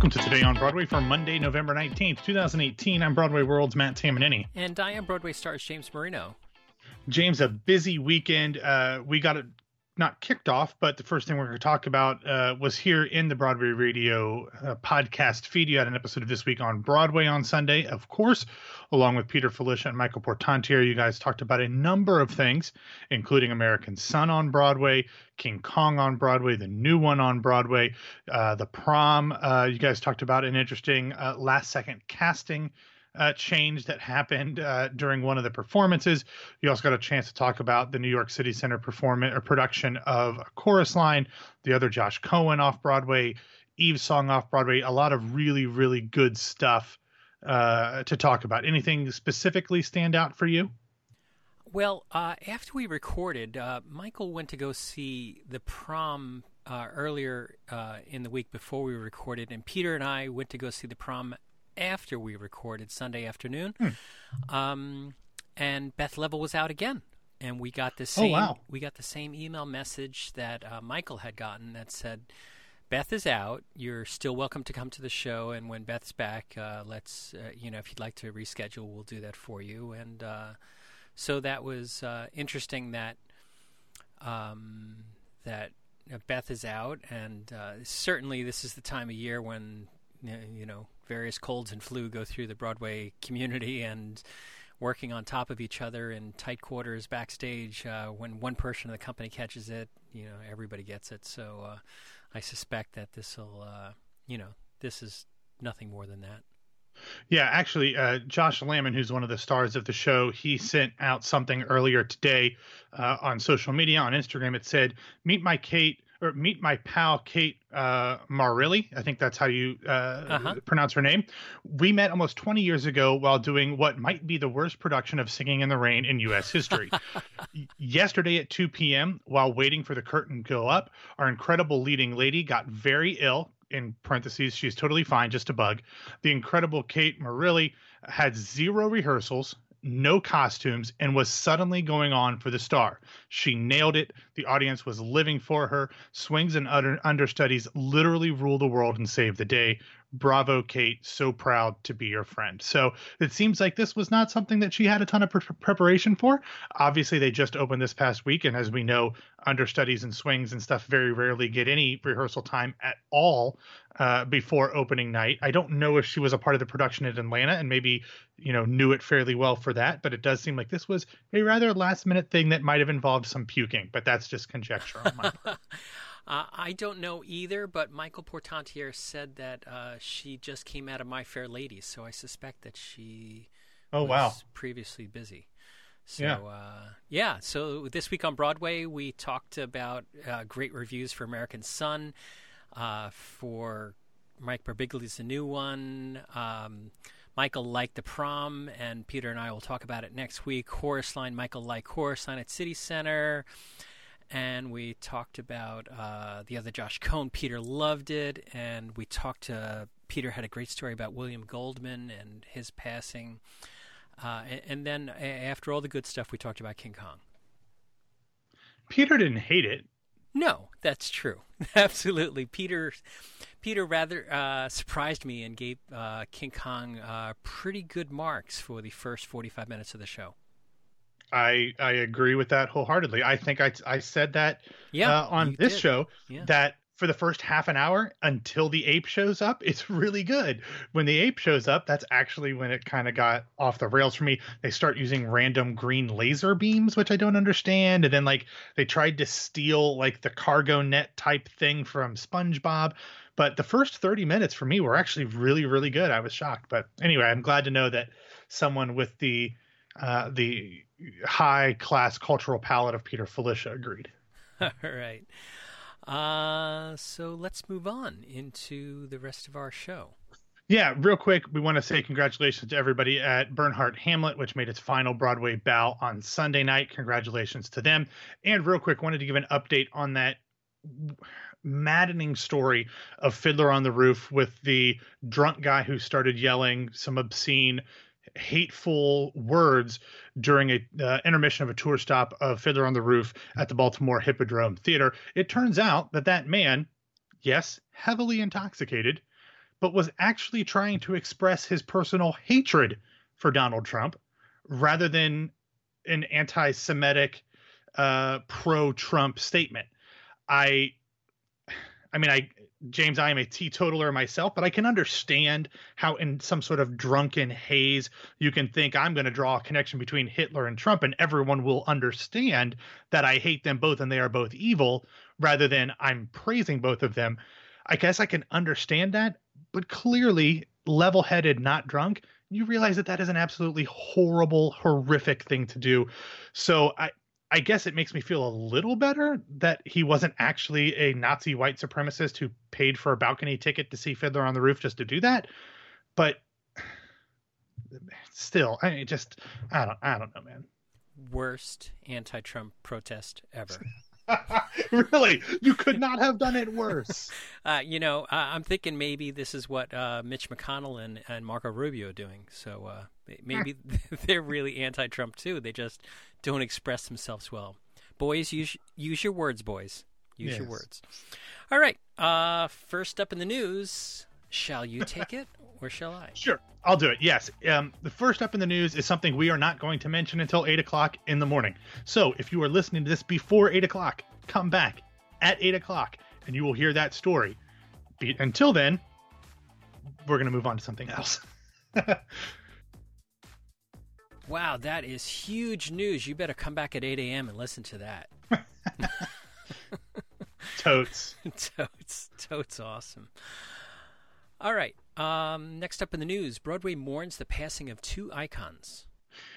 Welcome to Today on Broadway for Monday, November 19th, 2018. I'm Broadway World's Matt Tamanini. And I am Broadway stars James Marino. James, a busy weekend. Uh, we got it not kicked off, but the first thing we're going to talk about uh, was here in the Broadway Radio uh, podcast feed. You had an episode of This Week on Broadway on Sunday, of course, along with Peter Filichia and Michael Portantiere. You guys talked about a number of things, including American Son on Broadway, King Kong on Broadway, the new one on Broadway, uh, the prom. Uh, you guys talked about an interesting uh, last second casting uh, change that happened uh, during one of the performances. You also got a chance to talk about the New York City Center performance or production of a chorus line, the other Josh Cohen off Broadway, Eve's song off Broadway. A lot of really, really good stuff uh, to talk about. Anything specifically stand out for you? Well, uh, after we recorded, uh, Michael went to go see the prom uh, earlier uh, in the week before we recorded, and Peter and I went to go see the prom after we recorded Sunday afternoon. Hmm. Um, and Beth Leavel was out again. And we got the same. Oh, wow. We got the same email message that uh, Michael had gotten that said, "Beth is out. You're still welcome to come to the show. And when Beth's back, uh, let's, uh, you know, if you'd like to reschedule, we'll do that for you." And uh, so that was uh, interesting that um, that Beth is out, and uh, certainly this is the time of year when you know various colds and flu go through the Broadway community and working on top of each other in tight quarters backstage. Uh, when one person in the company catches it, you know everybody gets it. So uh, I suspect that this will, uh, you know, this is nothing more than that. Yeah, actually, uh, Josh Lamon, who's one of the stars of the show, he sent out something earlier today uh, on social media on Instagram. It said, "Meet my Kate." Or meet my pal Kate uh, Marilley. I think that's how you uh, uh-huh. pronounce her name. We met almost 20 years ago while doing what might be the worst production of Singing in the Rain in U.S. history. Yesterday at 2 p.m., while waiting for the curtain to go up, our incredible leading lady got very ill. In parentheses, she's totally fine, just a bug. The incredible Kate Marilley had zero rehearsals, no costumes, and was suddenly going on for the star. She nailed it. The audience was living for her. Swings and under- understudies literally rule the world and save the day. Bravo, Kate. So proud to be your friend. So it seems like this was not something that she had a ton of pre- preparation for. Obviously, they just opened this past week. And as we know, understudies and swings and stuff very rarely get any rehearsal time at all uh, before opening night. I don't know if she was a part of the production in Atlanta and maybe, you know, knew it fairly well for that. But it does seem like this was a rather last minute thing that might have involved some puking. But that's just conjecture on my part. Uh, I don't know either, but Michael Portantiere said that uh, she just came out of My Fair Lady, so I suspect that she oh wow previously busy. So yeah. Uh, yeah, so this week on Broadway we talked about uh, great reviews for American Son, uh, for Mike Birbiglia's the new one. Um, Michael liked the prom, and Peter and I will talk about it next week. Chorus line, Michael liked chorus line at City Center and we talked about uh, the other Josh Cohen. Peter loved it, and we talked to Peter had a great story about William Goldman and his passing. Uh, and, and, then after all the good stuff, we talked about King Kong. Peter didn't hate it. No, that's true. Absolutely, Peter. Peter rather uh, surprised me and gave uh, King Kong uh, pretty good marks for the first forty-five minutes of the show. I I agree with that wholeheartedly. I think I I said that yeah, uh, on this did. show yeah. that for the first half an hour until the ape shows up, it's really good. When the ape shows up, that's actually when it kind of got off the rails for me. They start using random green laser beams, which I don't understand, and then like they tried to steal like the cargo net type thing from SpongeBob. But the first 30 minutes for me were actually really, really good. I was shocked. But anyway, I'm glad to know that someone with the uh, the high class cultural palette of Peter Filichia. agreed. All right. Uh, so let's move on into the rest of our show. Yeah, real quick, we want to say congratulations to everybody at Bernhardt Hamlet, which made its final Broadway bow on Sunday night. Congratulations to them. And real quick, wanted to give an update on that maddening story of Fiddler on the Roof with the drunk guy who started yelling some obscene hateful words during a uh, intermission of a tour stop of Fiddler on the Roof at the Baltimore Hippodrome Theater. It turns out that that man, yes, heavily intoxicated, but was actually trying to express his personal hatred for Donald Trump rather than an anti Semitic, uh, pro Trump statement. I, I mean, I, James, I am a teetotaler myself, but I can understand how, in some sort of drunken haze, you can think I'm going to draw a connection between Hitler and Trump, and everyone will understand that I hate them both and they are both evil, rather than I'm praising both of them. I guess I can understand that, but clearly, level headed, not drunk, you realize that that is an absolutely horrible, horrific thing to do. So I, I guess it makes me feel a little better that he wasn't actually a Nazi white supremacist who paid for a balcony ticket to see Fiddler on the Roof just to do that. But still, I mean, just I don't I don't know, man. Worst anti-Trump protest ever. really, you could not have done it worse. Uh, you know, I'm thinking maybe this is what uh, Mitch McConnell and, and Marco Rubio are doing. So uh, maybe they're really anti-Trump too. They just don't express themselves well. Boys, use use your words, boys. Use yes. your words. All right. Uh, first up in the news, shall you take it or shall I? Sure. I'll do it. Yes. Um, the first up in the news is something we are not going to mention until 8 o'clock in the morning. So if you are listening to this before 8 o'clock, come back at 8 o'clock and you will hear that story. Be- until then, we're going to move on to something else. wow, that is huge news. You better come back at 8 a.m. and listen to that. totes. totes. Totes awesome. All right. Um, next up in the news, Broadway mourns the passing of two icons.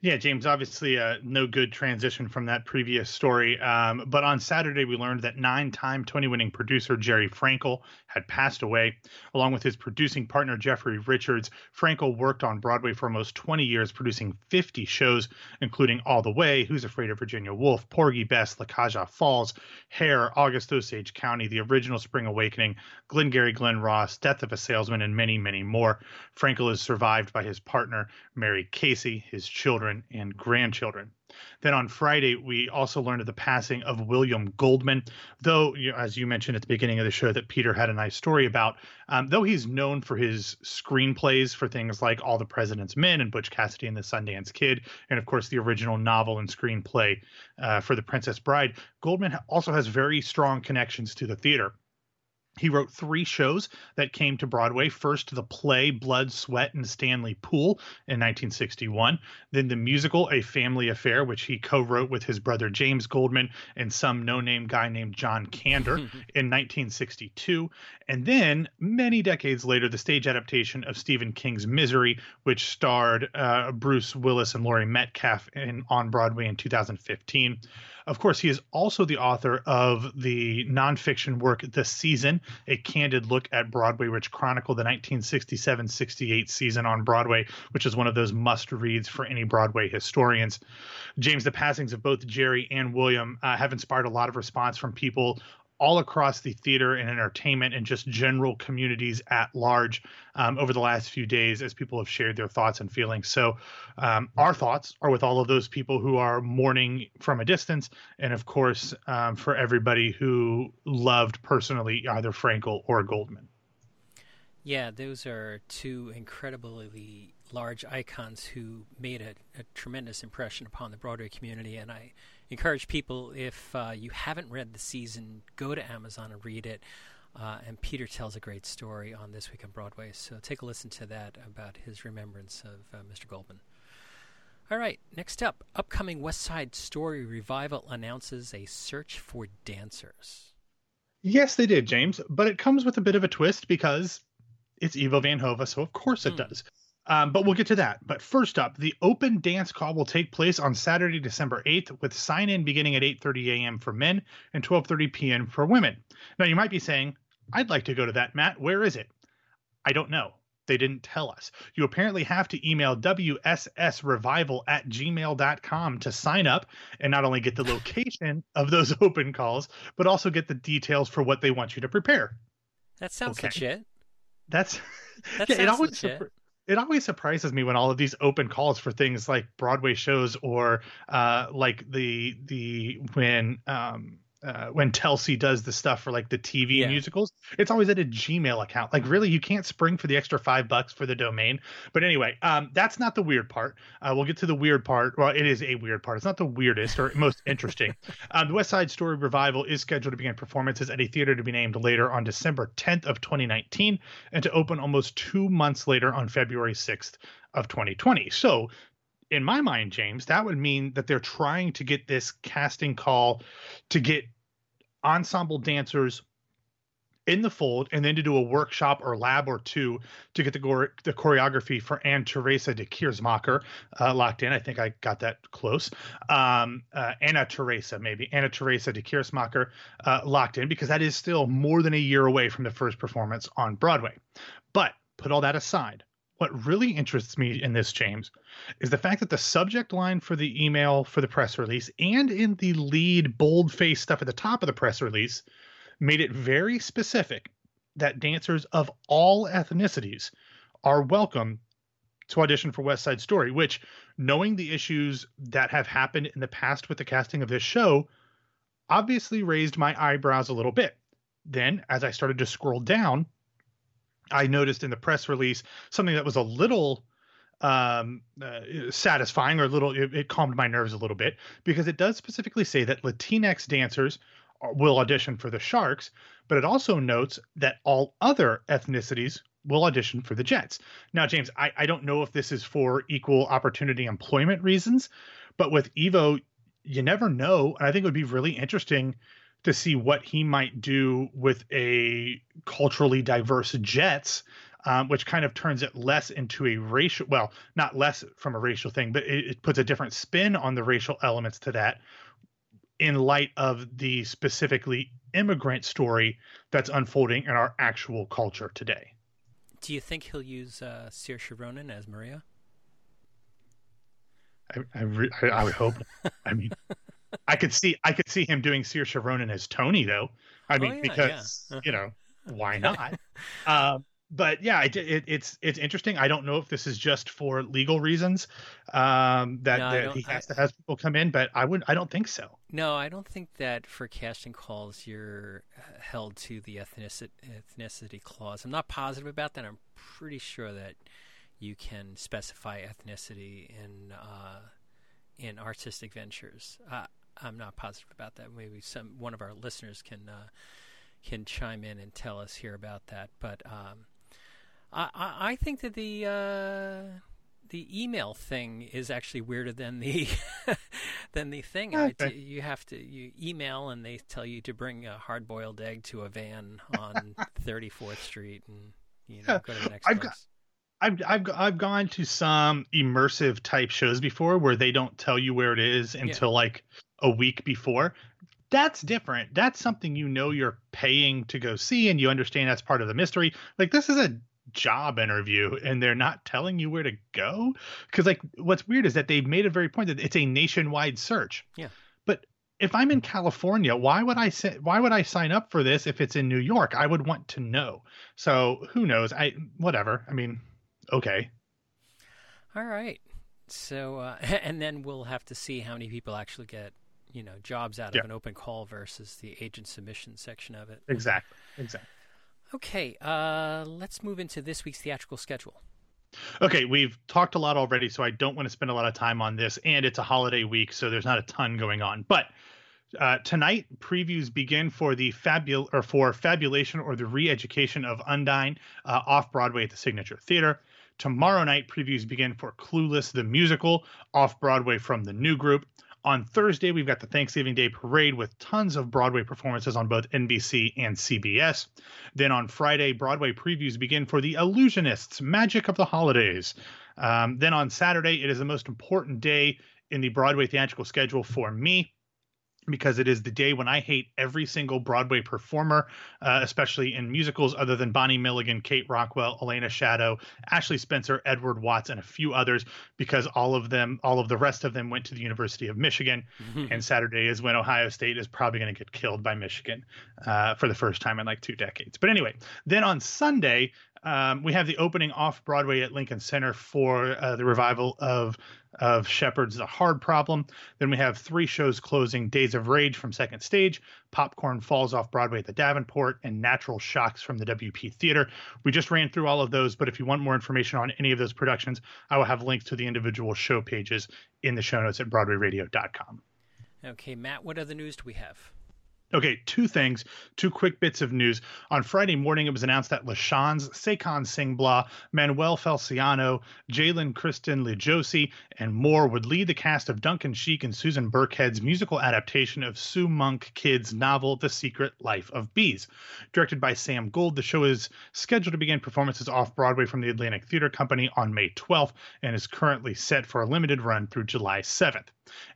Yeah, James, obviously uh, no good transition from that previous story. Um, but on Saturday, we learned that nine time Tony winning producer Jerry Frankel had passed away. Along with his producing partner Jeffrey Richards, Frankel worked on Broadway for almost 20 years, producing 50 shows, including All the Way, Who's Afraid of Virginia Woolf, Porgy Bess, La Cage aux Folles, Hair, August Osage County, The Original Spring Awakening, Glengarry Glen Ross, Death of a Salesman, and many, many more. Frankel is survived by his partner, Mary Casey, his children, and grandchildren. Then on Friday, we also learned of the passing of William Goldman, though, as you mentioned at the beginning of the show, that Peter had a nice story about. Um, though he's known for his screenplays for things like All the President's Men and Butch Cassidy and the Sundance Kid, and of course the original novel and screenplay uh, for The Princess Bride, Goldman also has very strong connections to the theater. He wrote three shows that came to Broadway. First, the play Blood, Sweat, and Stanley Poole in 1961. Then the musical A Family Affair, which he co wrote with his brother James Goldman and some no name guy named John Kander in 1962. And then, many decades later, the stage adaptation of Stephen King's Misery, which starred uh, Bruce Willis and Laurie Metcalf in, on Broadway in 2015. Of course, he is also the author of the nonfiction work The Season, a candid look at Broadway, which chronicled the 1967 68 season on Broadway, which is one of those must reads for any Broadway historians. James, the passings of both Jerry and William uh, have inspired a lot of response from people all across the theater and entertainment and just general communities at large um, over the last few days as people have shared their thoughts and feelings. So, um, our thoughts are with all of those people who are mourning from a distance, and of course, um, for everybody who loved personally either Frankel or Goldman. Yeah, those are two incredibly large icons who made a, a tremendous impression upon the Broadway community, and I encourage people if uh, you haven't read the season, go to Amazon and read it. Uh, and Peter tells a great story on This Week on Broadway, so take a listen to that about his remembrance of uh, Mr. Goldman. All right, next up, upcoming West Side Story revival announces a search for dancers. Yes, they did, James, but it comes with a bit of a twist because it's Ivo Van Hove, so of course it mm. does. Um, but we'll get to that. But first up, the open dance call will take place on Saturday, December 8th, with sign-in beginning at 8:30 a.m. for men and 12:30 p.m. for women. Now, you might be saying, "I'd like to go to that, Matt. Where is it?" I don't know. They didn't tell us. You apparently have to email wssrevival at gmail.com to sign up and not only get the location of those open calls, but also get the details for what they want you to prepare. That sounds okay. legit. That's that yeah, it always legit it always surprises me when all of these open calls for things like Broadway shows or uh, like the the when um, uh, when Telsey does the stuff for like the TV Yeah. musicals, it's always at a Gmail account. Like, really, you can't spring for the extra five bucks for the domain. But anyway, um, that's not the weird part. Uh, we'll get to the weird part. Well, it is a weird part. It's not the weirdest or most interesting. Um, the West Side Story revival is scheduled to begin performances at a theater to be named later on December 10th of 2019, and to open almost two months later on February 6th of 2020. So in my mind, James, that would mean that they're trying to get this casting call to get ensemble dancers in the fold and then to do a workshop or lab or two to get the, gore, the choreography for Anne Teresa de Keersmaeker uh, locked in. I think I got that close. Um, uh, Anna Teresa, maybe Anna Teresa de Keersmaeker uh, locked in because that is still more than a year away from the first performance on Broadway. But put all that aside. What really interests me in this, James, is the fact that the subject line for the email for the press release and in the lead bold face stuff at the top of the press release made it very specific that dancers of all ethnicities are welcome to audition for West Side Story, which, knowing the issues that have happened in the past with the casting of this show, obviously raised my eyebrows a little bit. Then, as I started to scroll down, I noticed in the press release something that was a little um, uh, satisfying or a little, it, it calmed my nerves a little bit because it does specifically say that Latinx dancers will audition for the Sharks, but it also notes that all other ethnicities will audition for the Jets. Now, James, I, I don't know if this is for equal opportunity employment reasons, but with Ivo, you never know. And I think it would be really interesting to see what he might do with a culturally diverse Jets. Um, which kind of turns it less into a racial, well, not less from a racial thing, but it, it puts a different spin on the racial elements to that in light of the specifically immigrant story that's unfolding in our actual culture today. Do you think he'll use uh, Saoirse Ronan as Maria? I I, re- I, I would hope. I mean, I could see I could see him doing Saoirse Ronan as Tony though. I mean, yeah, because yeah. you know why not? um, but yeah, it, it, it's it's interesting. I don't know if this is just for legal reasons um, that, No, that he has I- to have people come in, but I would I don't think so. No, I don't think that for casting calls you're uh, held to the ethnicity, ethnicity clause. I'm not positive about that. I'm pretty sure that you can specify ethnicity in uh, in artistic ventures. Uh, I'm not positive about that. Maybe some one of our listeners can uh, can chime in and tell us here about that. But um, I, I, I think that the uh, the email thing is actually weirder than the than the thing. I, you have to you email and they tell you to bring a hard boiled egg to a van on 34th Street and you know Yeah. go to the next I've place. got- I've I've I've gone to some immersive type shows before where they don't tell you where it is until like a week before. That's different. That's something you know you're paying to go see and you understand that's part of the mystery. Like this is a job interview and they're not telling you where to go because like what's weird is that they've made a very point that it's a nationwide search. Yeah. But if I'm in California, why would I say, why would I sign up for this if it's in New York? I would want to know. So who knows? I whatever. I mean, okay. All right. So uh, and then we'll have to see how many people actually get you know jobs out Yeah. of an open call versus the agent submission section of it. Exactly. Exactly. Okay, uh, let's move into this week's theatrical schedule. Okay, we've talked a lot already, so I don't want to spend a lot of time on this. And it's a holiday week, so there's not a ton going on. But uh, tonight, previews begin for the fabul or for Fabulation or the Re-Education of Undine uh, off Broadway at the Signature Theater. Tomorrow night, previews begin for Clueless the Musical off Broadway from the New Group. On Thursday, we've got the Thanksgiving Day Parade with tons of Broadway performances on both NBC and CBS. Then on Friday, Broadway previews begin for The Illusionists Magic of the Holidays. Um, then on Saturday, it is the most important day in the Broadway theatrical schedule for me because it is the day when I hate every single Broadway performer, uh, especially in musicals, other than Bonnie Milligan, Kate Rockwell, Elena Shaddow, Ashley Spencer, Edward Watts, and a few others, because all of them, all of the rest of them went to the University of Michigan. and Saturday is when Ohio State is probably going to get killed by Michigan uh, for the first time in like two decades. But anyway, then on Sunday, Um, we have the opening off Broadway at Lincoln Center for uh, the revival of of Stoppard's The Hard Problem. Then we have three shows closing: Days of Rage from Second Stage, Popcorn Falls off Broadway at the Davenport, and Natural Shocks from the WP Theater. We just ran through all of those, but if you want more information on any of those productions, I will have links to the individual show pages in the show notes at BroadwayRadio.com. Okay, Matt, what other news do we have? Okay, two things, two quick bits of news. On Friday morning, it was announced that LaChanze, Saycon Sengbloh, Manoel Felciano, Jalen Kristen Lejosi, and more would lead the cast of Duncan Sheik and Susan Birkenhead's musical adaptation of Sue Monk Kidd's novel The Secret Life of Bees. Directed by Sam Gold, the show is scheduled to begin performances off Broadway from the Atlantic Theater Company on May 12th and is currently set for a limited run through July 7th.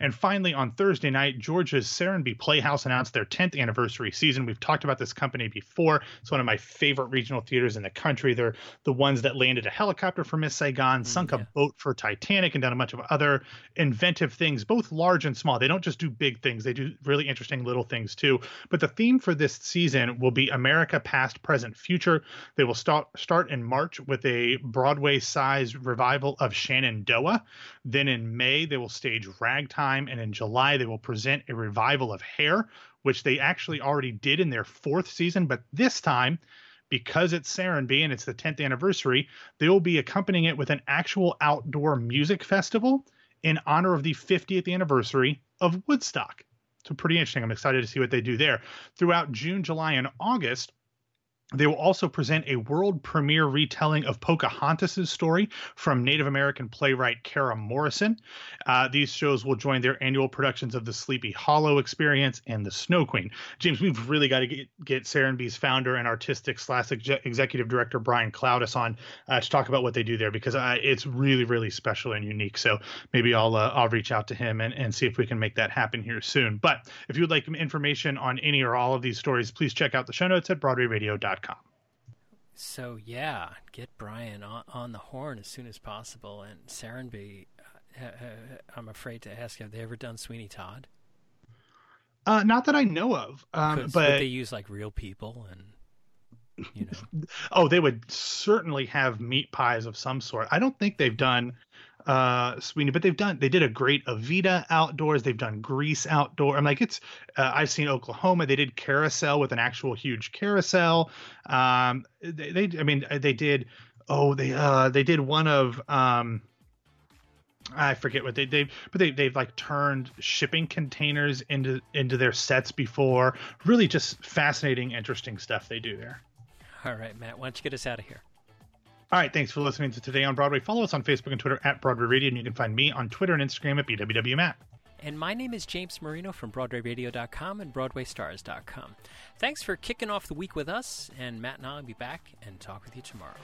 And finally, on Thursday night, Georgia's Serenbe Playhouse announced their 10th anniversary season. We've talked about this company before. It's one of my favorite regional theaters in the country. They're the ones that landed a helicopter for Miss Saigon, mm, sunk yeah. a boat for Titanic, and done a bunch of other inventive things, both large and small. They don't just do big things, they do really interesting little things too. But the theme for this season will be America Past, Present, Future. They will start, start in March with a Broadway sized revival of Shenandoah. Then in May, they will stage Ragtime. And in July, they will present a revival of Hair, which they actually already did in their fourth season. But this time, because it's Serenbe and it's the 10th anniversary, they will be accompanying it with an actual outdoor music festival in honor of the 50th anniversary of Woodstock. So, pretty interesting. I'm excited to see what they do there. Throughout June, July, and August, they will also present a world premiere retelling of Pocahontas' story from Native American playwright Kara Morrison. Uh, these shows will join their annual productions of the Sleepy Hollow Experience and the Snow Queen. James, we've really got to get, get Serenbe's founder and artistic slash executive director Brian Clowdus on uh, to talk about what they do there because uh, it's really, really special and unique. So maybe I'll uh, I'll reach out to him and, and see if we can make that happen here soon. But if you would like information on any or all of these stories, please check out the show notes at BroadwayRadio.com. So yeah, get Brian on, on, the horn as soon as possible. And Serenbe, uh, uh, I'm afraid to ask, have they ever done Sweeney Todd? Uh, not that I know of. Um, but they use like real people and you know. oh, they would certainly have meat pies of some sort. I don't think they've done uh Sweeney, but they've done they did a great Evita outdoors. They've done Grease outdoor. I'm like it's uh, I've seen Oklahoma. They did Carousel with an actual huge carousel. Um, they, they I mean they did oh they uh they did one of um I forget what they they but they they've like turned shipping containers into into their sets before. Really just fascinating, interesting stuff they do there. All right, Matt, why don't you get us out of here? All right, thanks for listening to Today on Broadway. Follow us on Facebook and Twitter at Broadway Radio, and you can find me on Twitter and Instagram at BWWMatt. And my name is James Marino from BroadwayRadio.com and BroadwayStars.com. Thanks for kicking off the week with us, and Matt and I will be back and talk with you tomorrow.